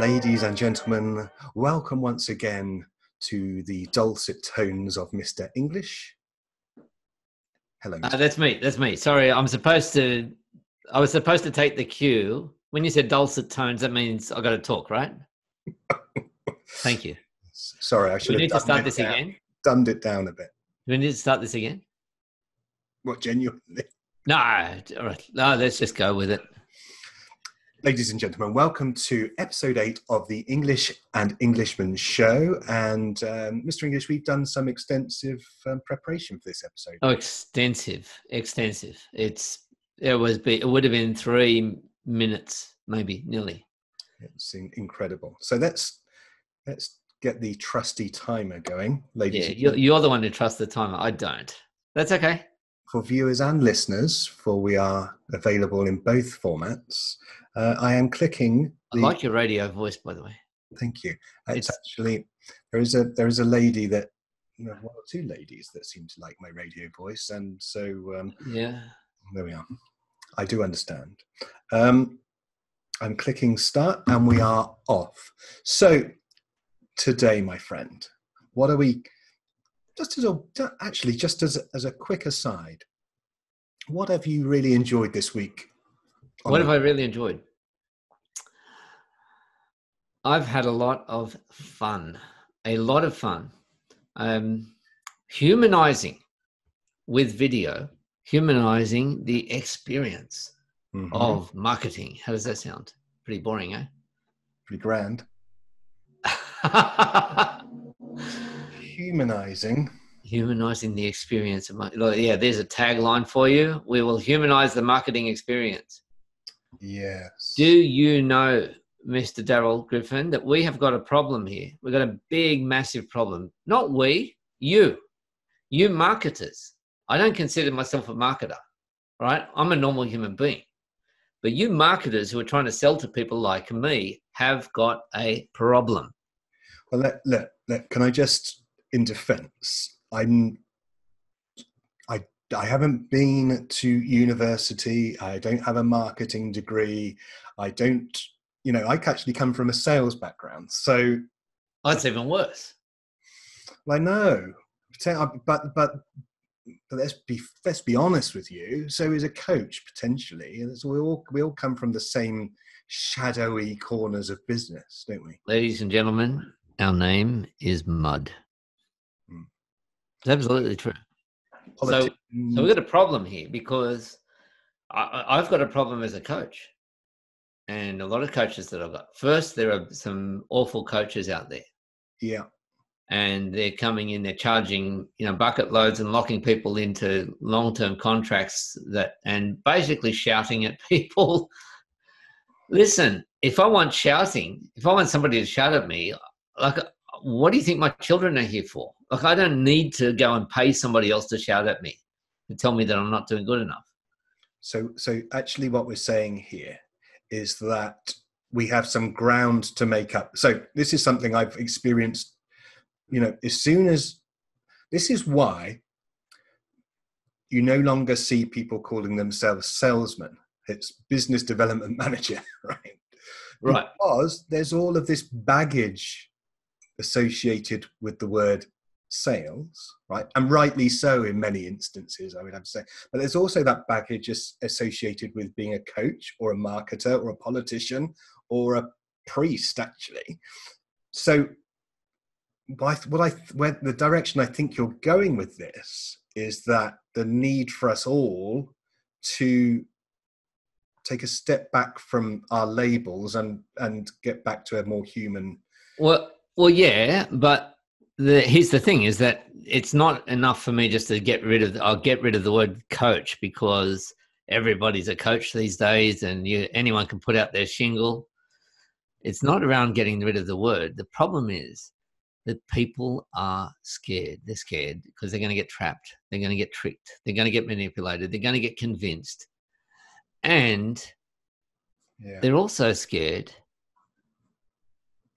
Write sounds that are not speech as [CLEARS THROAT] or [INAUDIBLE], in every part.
Ladies and gentlemen, welcome once again to the dulcet tones of Mr. English. Hello. Uh, that's me. That's me. Sorry, I'm supposed to. I was supposed to take the cue. When you said dulcet tones, that means I got to talk, right? [LAUGHS] Thank you. Sorry, I should we have need to start this down- again? dumbed it down a bit. Do we need to start this again? What genuinely? No. All right. No, let's just go with it. Ladies and gentlemen, welcome to episode eight of the English and Englishman show. And um, Mr. English, we've done some extensive um, preparation for this episode. Oh, extensive, extensive. It's it was be it would have been three minutes, maybe nearly. It's incredible. So let's let's get the trusty timer going, ladies. Yeah, and you're, you're the one who trusts the timer. I don't. That's okay. For viewers and listeners, for we are available in both formats. Uh, I am clicking. I like your radio voice, by the way. Thank you. It's, It's- actually there is a there is a lady that one or two ladies that seem to like my radio voice, and so um, Yeah. there we are. I do understand. Um, I'm clicking start, and we are off. So today, my friend, what are we? Just as a actually, just as as a quick aside, what have you really enjoyed this week? What have I really enjoyed? I've had a lot of fun, a lot of fun. Um, humanizing with video, humanizing the experience Mhm. of marketing. How does that sound? Pretty boring, eh? pretty grand, [LAUGHS] humanizing. humanizing the experience of like, yeah there's a tagline for you. We will humanize the marketing experience. Yes. do you know mr daryl griffin that we have got a problem here? We've got a big massive problem. Not we you. You marketers. I don't consider myself a marketer right? I'm a normal human being. But you marketers who are trying to sell to people like me have got a problem. Well, let, let, let, can I just, in defense, I'm, I, I haven't been to university. I don't have a marketing degree. I don't, you know, I actually come from a sales background. So that's even worse I know, uh, but, but, but let's be, let's be honest with you. So is a coach potentially. And we all, we all come from the same shadowy corners of business, don't we? Ladies and gentlemen, our name is Mud. It's absolutely true. Politi- So we've got a problem here because I, I- I've got a problem as a coach, and a lot of coaches that I've got. First, there are some awful coaches out there, yeah. and they're coming in, they're charging you know bucket loads and locking people into long-term contracts that, and basically shouting at [LAUGHS] people. Listen, if I want shouting, if I want somebody to shout at me, like, what do you think my children are here for? Like, I don't need to go and pay somebody else to shout at me to tell me that I'm not doing good enough. So, so actually, what we're saying here is that we have some ground to make up. So, this is something I've experienced. You know, as soon as this is why you no longer see people calling themselves salesmen. It's business development [LAUGHS] manager, right? Right. Because there's all of this baggage associated with the word sales, right? And rightly so in many instances, I would have to say. But there's also that baggage associated with being a coach or a marketer or a politician or a priest, actually. So, what I where the direction I think you're going with this is that the need for us all to take a step back from our labels and and get back to a more human Well, well, yeah, but the, here's the thing: is that it's not enough for me just to get rid of. I'll get rid of the word coach because everybody's a coach these days, and you, anyone can put out their shingle. It's not around getting rid of the word. The problem is that people are scared. They're scared because they're going to get trapped. They're going to get tricked. They're going to get manipulated. They're going to get convinced, and yeah they're also scared.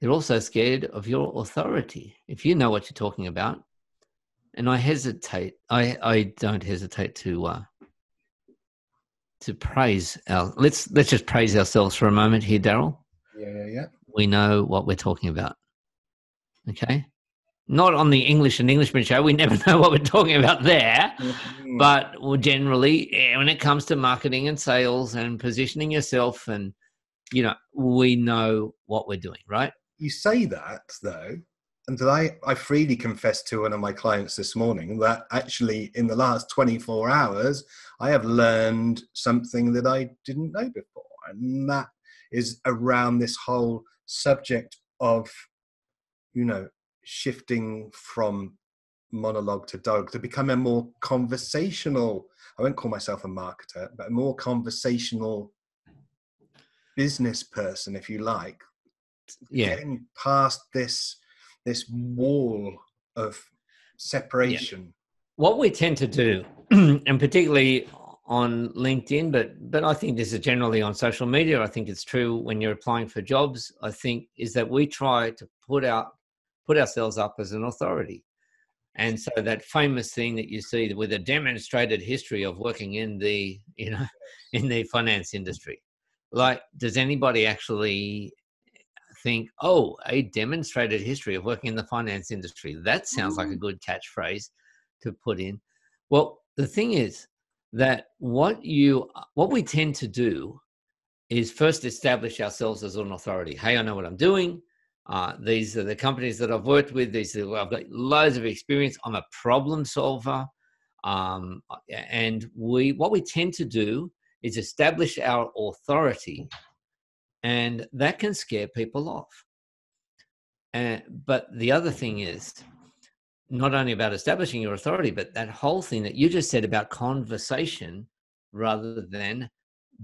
They're also scared of your authority. If you know what you're talking about, and I hesitate, I, I don't hesitate to uh, to praise our. Let's let's just praise ourselves for a moment here, Daryl. Yeah, yeah, yeah. we know what we're talking about. Okay. Not on the English and Englishman show. We never [LAUGHS] know what we're talking about there. Mhm. But generally, eh, when it comes to marketing and sales and positioning yourself, and you know, we know what we're doing, right? You say that though, and I, I freely confessed to one of my clients this morning that actually in the last 24 hours, I have learned something that I didn't know before. And that is around this whole subject of, you know, shifting from monologue to dog to become a more conversational, I won't call myself a marketer, but a more conversational business person, if you like, Yeah. getting past this this wall of separation. what we tend to do [CLEARS THROAT] and particularly on linkedin but but i think this is generally on social media i think it's true when you're applying for jobs i think is that we try to put out put ourselves up as an authority and so that famous thing that you see with a demonstrated history of working in the you know [LAUGHS] in the finance industry like does anybody actually think oh a demonstrated history of working in the finance industry that sounds like a good catchphrase to put in. Well, the thing is that what you what we tend to do is first establish ourselves as an authority. Hey, I know what I'm doing. Uh, these are the companies that I've worked with. These are, I've got loads of experience. I'm a problem solver, um, and we what we tend to do is establish our authority, and that can scare people off. And but the other thing is not only about establishing your authority, but that whole thing that you just said about conversation rather than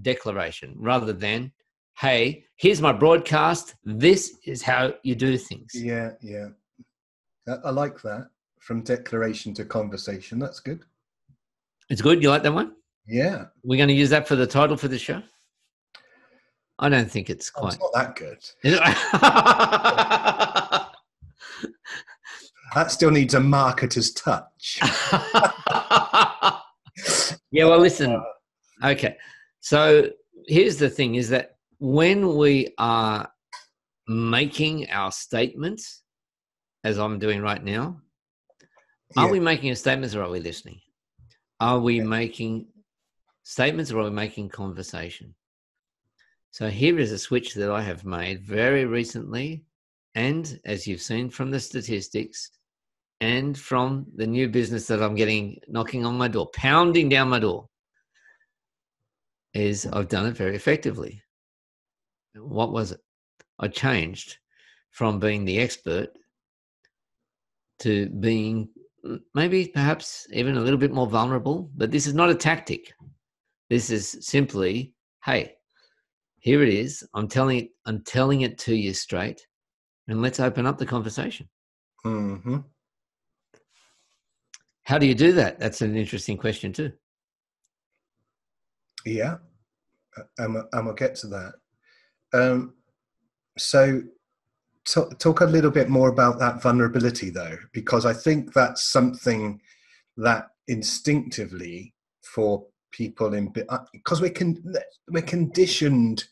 declaration, rather than, hey, here's my broadcast. This is how you do things. Yeah, yeah. I, I like that. From declaration to conversation. That's good. It's good. You like that one? Yeah. We're going to use that for the title for the show. I don't think it's Oh, quite. It's not that good. [LAUGHS] That still needs a marketer's touch. [LAUGHS] yeah, well, listen. Okay. So here's the thing is that when we are making our statements, as I'm doing right now, are Yeah. we making a statements or are we listening? Are we Yeah. making statements or are we making conversation? So here is a switch that I have made very recently. And as you've seen from the statistics and from the new business that I'm getting knocking on my door, pounding down my door, is I've done it very effectively. What was it? I changed from being the expert to being maybe perhaps even a little bit more vulnerable, but this is not a tactic. This is simply, hey, here it is. I'm telling it, I'm telling it to you straight, and let's open up the conversation. hmm How do you do that? That's an interesting question too. Yeah. I'm. and we'll get to that. Um, so, talk, talk a little bit more about that vulnerability, though, because I think that's something that instinctively for people in because uh, we can we're conditioned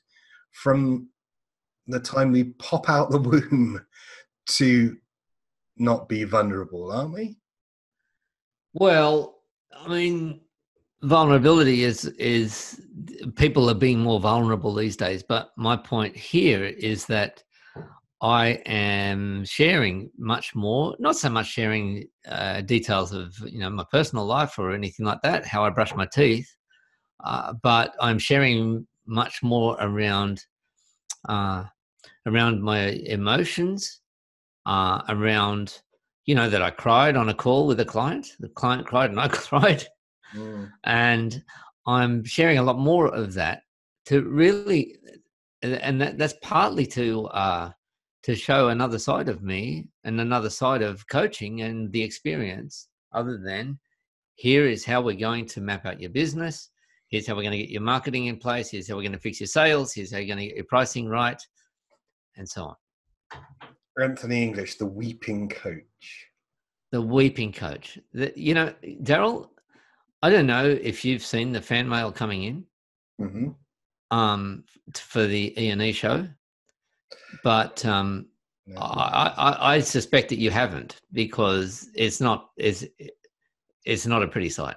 from the time we pop out the womb to not be vulnerable, aren't we? Well, I mean, vulnerability is is people are being more vulnerable these days. But my point here is that I am sharing much more, not so much sharing uh, details of you know my personal life or anything like that, how I brush my teeth, uh, but I'm sharing much more around uh, around my emotions, uh, around you know that I cried on a call with a client. The client cried and I [LAUGHS] cried, Mm. and I'm sharing a lot more of that to really, and that, that's partly to uh, to show another side of me and another side of coaching and the experience. Other than here is how we're going to map out your business. Here's how we're going to get your marketing in place. Here's how we're going to fix your sales. Here's how you're going to get your pricing right, and so on. Anthony English, the weeping coach. The weeping coach. The, you know, Daryl, I don't know if you've seen the fan mail coming in hmm um, for the E and E show. But um, No. I, I, I suspect that you haven't because it's not it's it's not a pretty sight.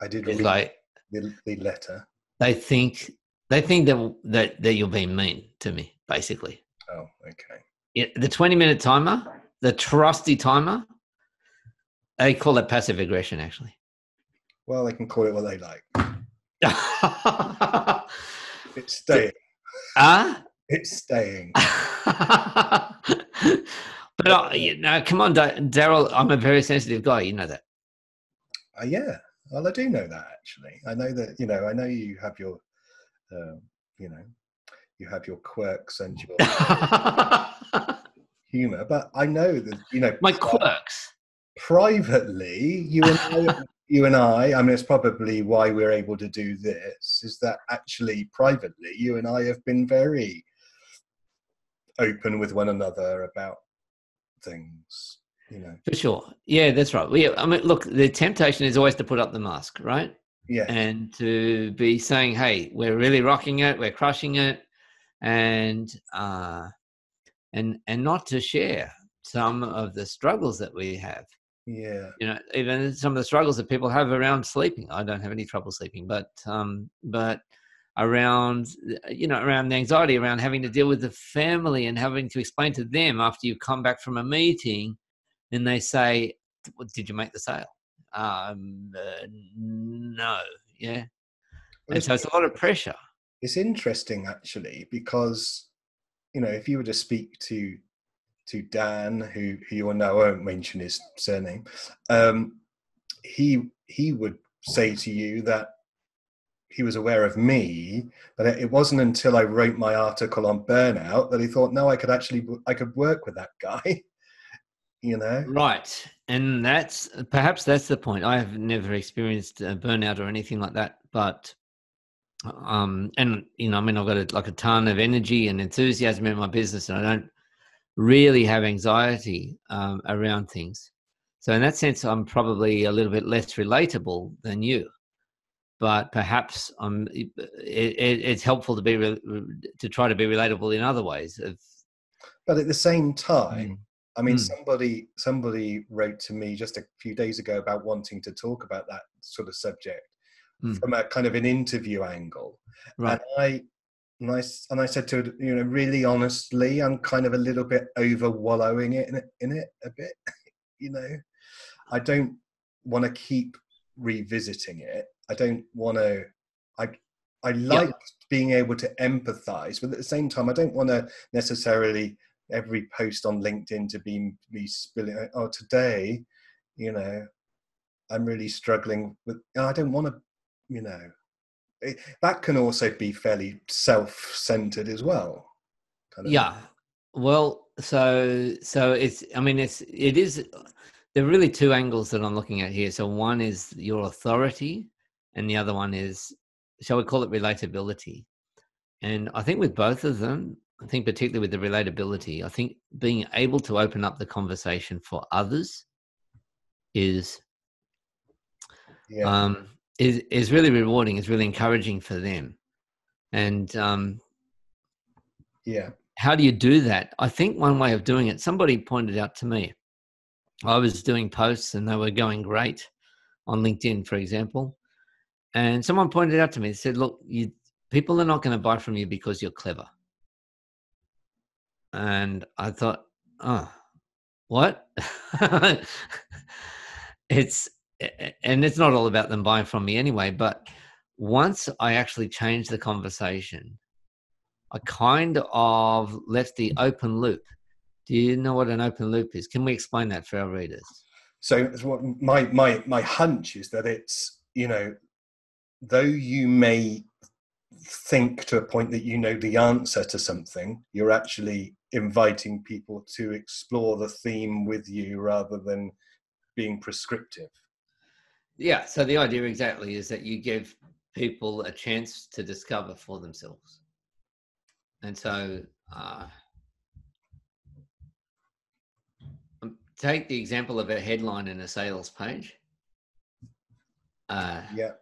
I did read like the, the letter. they think they think that that that you're being mean to me, basically. Oh, okay. Yeah, the 20 minute timer, the trusty timer, they call it passive aggression, actually. Well, they can call it what they like. [LAUGHS] It's staying. Ah, It's staying. [LAUGHS] [LAUGHS] but uh, you know, come on, Daryl. I'm a very sensitive guy. You know that. Uh, yeah. Well, I do know that actually. I know that you know. I know you have your, um, you know, you have your quirks and your [LAUGHS] humor, but I know that you know My quirks. privately, you and I, [LAUGHS] you and I. I mean, it's probably why we're able to do this. Is that actually privately, you and I have been very open with one another about things. You know. For sure. Yeah, that's right. We, I mean, look, the temptation is always to put up the mask, right? Yeah. And to be saying, "Hey, we're really rocking it. We're crushing it," and uh, and and not to share some of the struggles that we have. Yeah. You know, even some of the struggles that people have around sleeping. I don't have any trouble sleeping, but um, but around you know around the anxiety around having to deal with the family and having to explain to them after you come back from a meeting and they say "Well, did you make the sale? Um uh, no yeah. And so it's a lot of pressure. it's interesting actually because you know if you were to speak to to Dan, who who you will know, I won't mention his surname, um, he he would say to you that he was aware of me, but it wasn't until I wrote my article on burnout that he thought, no, I could actually I could work with that guy. [LAUGHS] you know, right. And that's perhaps that's the point. I have never experienced uh, burnout or anything like that but um and you know i mean i've got a, like a ton of energy and enthusiasm in my business and i don't really have anxiety um, around things. So in that sense i'm probably a little bit less relatable than you but perhaps um, it, it, it's helpful to be re- to try to be relatable in other ways of but at the same time. I mean, Mm. somebody somebody wrote to me just a few days ago about wanting to talk about that sort of subject Mm. from a kind of an interview angle, right and I and I and I said to her, you know, really honestly, I'm kind of a little bit over wallowing it in it, in it a bit. [LAUGHS] you know, I don't want to keep revisiting it. I don't want to. I I like being able to empathize, but at the same time, I don't want to necessarily every post on LinkedIn to be me spilling. Oh, today, you know, I'm really struggling with. I don't want to, you know. It, that can also be fairly self-centered as well. kind of. yeah well so so it's i mean it's it is there are really two angles that i'm looking at here so one is your authority and the other one is shall we call it relatability and i think with both of them i think particularly with the relatability i think being able to open up the conversation for others is yeah, um is is really rewarding is really encouraging for them and um yeah, how do you do that? I think one way of doing it, somebody pointed out to me. I was doing posts and they were going great on LinkedIn, for example. And someone pointed out to me, they said, look, you, people are not going to buy from you because you're clever. And I thought, oh, what? [LAUGHS] it's, and it's not all about them buying from me anyway, but once I actually changed the conversation, I kind of left the open loop. Do you know what an open loop is? Can we explain that for our readers? So my my my hunch is that it's you know, though you may think to a point that you know the answer to something, you're actually inviting people to explore the theme with you rather than being prescriptive. Yeah. So the idea exactly is that you give people a chance to discover for themselves. And so, uh, um, take the example of a headline in a sales page. Uh, Yeah,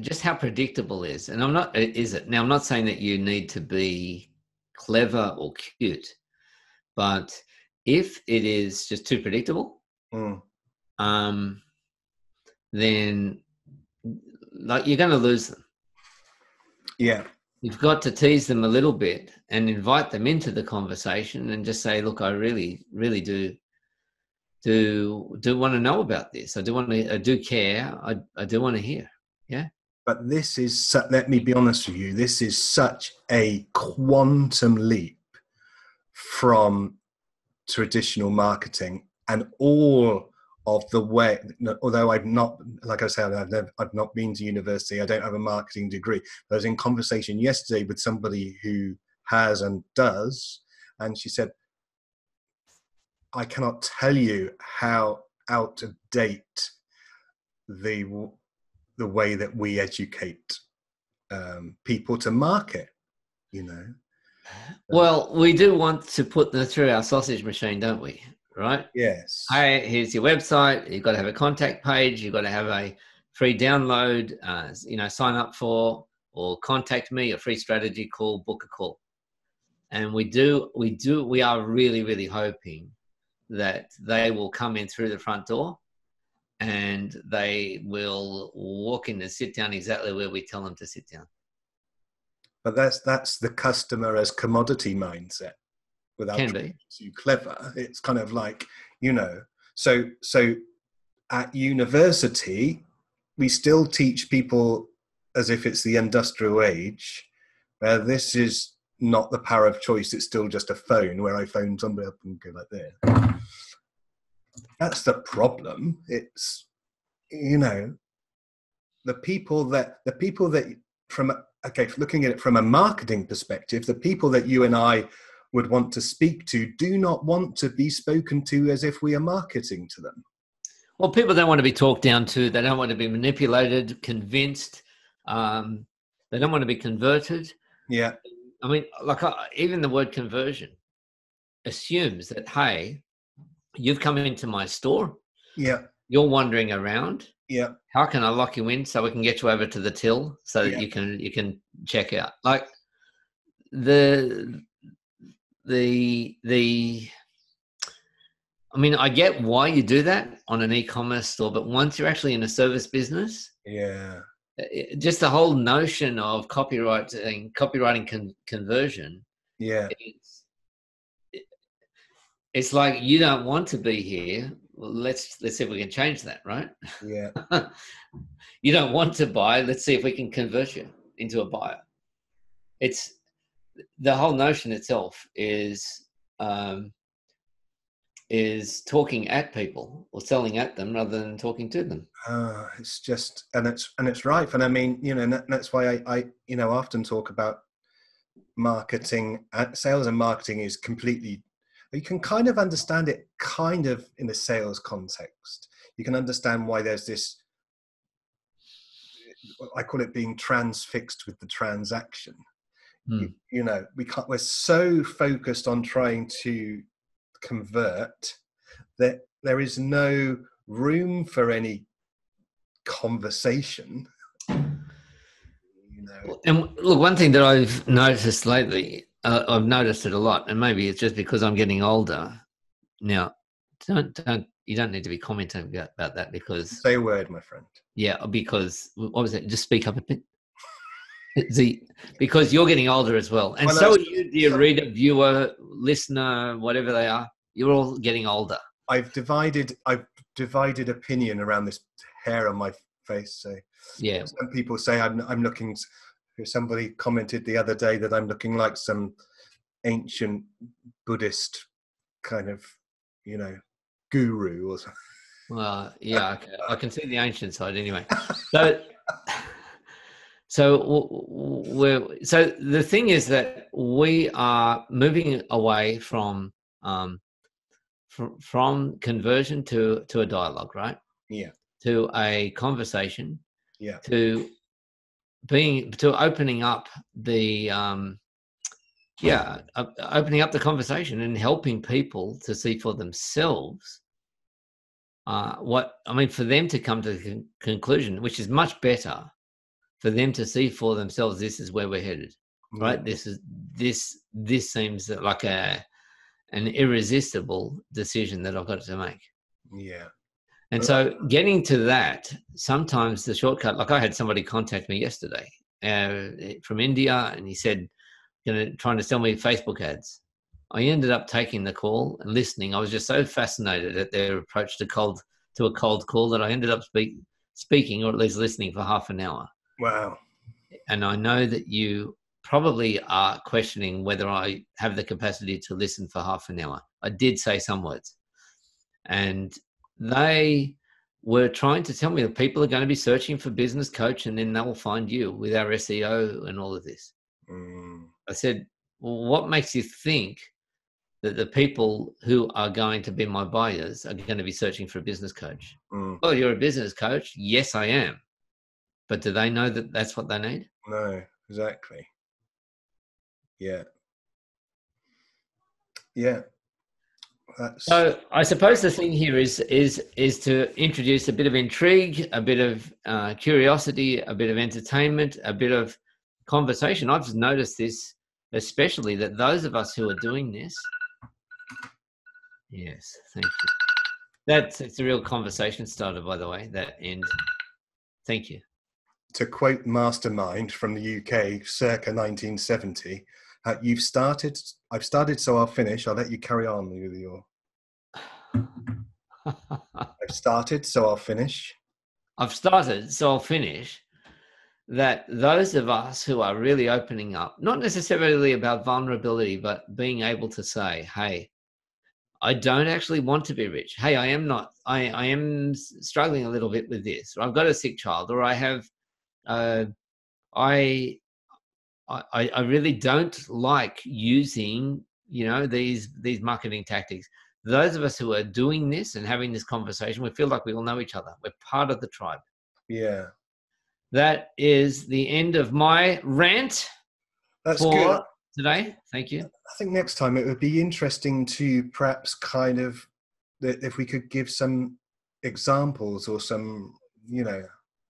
just how predictable is and i'm not is it now i'm not saying that you need to be clever or cute. But if it is just too predictable, Mm. um, then like you're going to lose them. Yeah. You've got to tease them a little bit and invite them into the conversation and just say, "Look, I really, really do, do, do want to know about this. I do want to, I do care. I, I do want to hear." But this is, su- let me be honest with you, this is such a quantum leap from traditional marketing and all of the way, although I've not, like I said, I've, never, I've not been to university, I don't have a marketing degree. I was in conversation yesterday with somebody who has and does, and she said, I cannot tell you how out of date the the way that we educate um, people to market. You know, Well, we do want to put them through our sausage machine, don't we? Right? yes, Hey, here's your website. You've got to have a contact page. You've got to have a free download. Uh, you know, sign up for or contact me. A free strategy call. Book a call. And we do, we do, we are really, really hoping that they will come in through the front door, and they will walk in and sit down exactly where we tell them to sit down. but that's that's the customer as commodity mindset. Without Can be too clever, it's kind of like you know. So so at university, we still teach people as if it's the industrial age, where this is not the power of choice. It's still just a phone where I phone somebody up and go like this. That's the problem. It's you know the people that the people that from okay looking at it from a marketing perspective the people that you and i would want to speak to do not want to be spoken to as if we are marketing to them Well, people don't want to be talked down to. They don't want to be manipulated, convinced. Um, they don't want to be converted. yeah I mean, like uh, even the word conversion assumes that hey, you've come into my store, yeah you're wandering around. yeah How can I lock you in so we can get you over to the till so that you can you can check out? Like the the the. I mean, I get why you do that on an e-commerce store, but once you're actually in a service business, yeah uh, it- just the whole notion of copywriting copywriting con- conversion yeah it's like you don't want to be here. Well, let's let's see if we can change that right? Yeah. [LAUGHS] You don't want to buy. Let's see if we can convert you into a buyer. It's the whole notion itself is um, is talking at people or selling at them rather than talking to them. Uh, it's just and it's and it's rife. And i mean you know that- that's why i i you know often talk about marketing uh, sales and marketing is completely you can kind of understand it kind of in a sales context. You can understand why there's this i call it being transfixed with the transaction. Hmm. you, you know we can't we're so focused on trying to convert that there is no room for any conversation. You know. And look, one thing that I've noticed lately, uh, I've noticed it a lot, and maybe it's just because I'm getting older. Now, don't don't you don't need to be commenting about, that because say a word my friend yeah, because what was it? Just speak up a bit. [LAUGHS] The because you're getting older as well, and Well, so are you, dear reader, viewer, listener, whatever they are. You're all getting older. i've divided i've divided opinion around this hair on my face so Yeah, some people say i'm, I'm looking s- somebody commented the other day that i'm looking like some ancient buddhist kind of you know guru or something Well, yeah. I can see the ancient side anyway. [LAUGHS] So, so we're so the thing is that we are moving away from um, from conversion to to a dialogue, right? yeah To a conversation, yeah to being to opening up the um, yeah, uh, opening up the conversation and helping people to see for themselves uh, what I mean for them to come to the con- conclusion, which is much better for them to see for themselves. This is where we're headed. right? This is this this seems like a an irresistible decision that I've got to make. Yeah. And so getting to that, sometimes the shortcut, like I had somebody contact me yesterday uh, from India and he said, you trying to sell me Facebook ads. I ended up taking the call and listening. I was just so fascinated at their approach to cold to a cold call that I ended up speak, speaking or at least listening for half an hour. Wow. And I know that you probably are questioning whether I have the capacity to listen for half an hour. I did say some words. And they were trying to tell me that people are going to be searching for business coach and then they will find you with our SEO and all of this. Mm. I said, well, what makes you think that the people who are going to be my buyers are going to be searching for a business coach? Mm. Well, you're a business coach. Yes, I am. But do they know that that's what they need? No, exactly. Yeah. Yeah. That's... So I suppose the thing here is is is to introduce a bit of intrigue, a bit of uh, curiosity, a bit of entertainment, a bit of conversation. I've noticed this, especially that those of us who are doing this. Yes, thank you. That's it's a real conversation starter, by the way. That end. Thank you. To quote Mastermind from the UK, circa 1970, uh, you've started. I've started, so I'll finish. I'll let you carry on with your. [LAUGHS] I've started, so I'll finish. I've started, so I'll finish. That those of us who are really opening up, not necessarily about vulnerability, but being able to say, "Hey, I don't actually want to be rich. Hey, I am not. I, I am struggling a little bit with this. Or I've got a sick child, or I have. Uh, I I, I really don't like using you know these these marketing tactics. Those of us who are doing this and having this conversation we feel like we all know each other. We're part of the tribe. Yeah. That is the end of my rant that's good. today. Thank you. I think next time it would be interesting to perhaps kind of if we could give some examples or some you know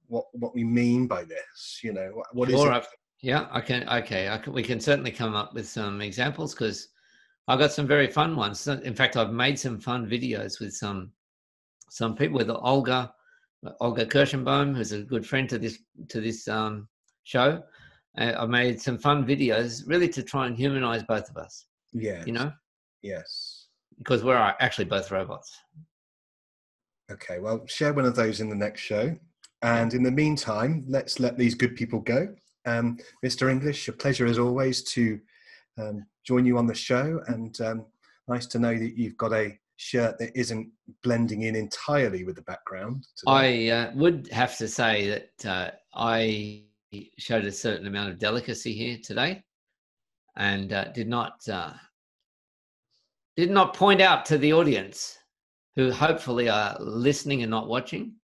what what we mean by this you know what, what sure, it? Yeah, I can. Okay, I can, we can certainly come up with some examples because I've got some very fun ones. In fact, I've made some fun videos with some some people with Olga Olga Kirschenbaum, who's a good friend to this to this um, show. Uh, I made some fun videos really to try and humanize both of us. Yeah, you know. Yes. Because we're actually both robots. Okay, well, share one of those in the next show. And in the meantime, let's let these good people go. Um, Mr. English, a pleasure as always to um, join you on the show, and um, nice to know that you've got a shirt that isn't blending in entirely with the background. Today. I uh, would have to say that uh, I showed a certain amount of delicacy here today, and uh, did not uh, did not point out to the audience who hopefully are listening and not watching.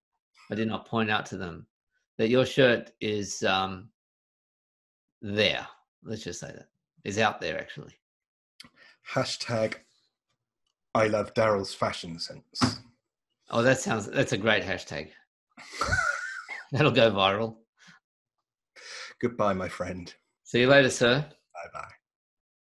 I did not point out to them that your shirt is um, there. Let's just say that is out there actually. Hashtag I love Daryl's fashion sense. Oh, that sounds that's a great hashtag. [LAUGHS] That'll go viral. Goodbye, my friend. See you later, sir. Bye bye.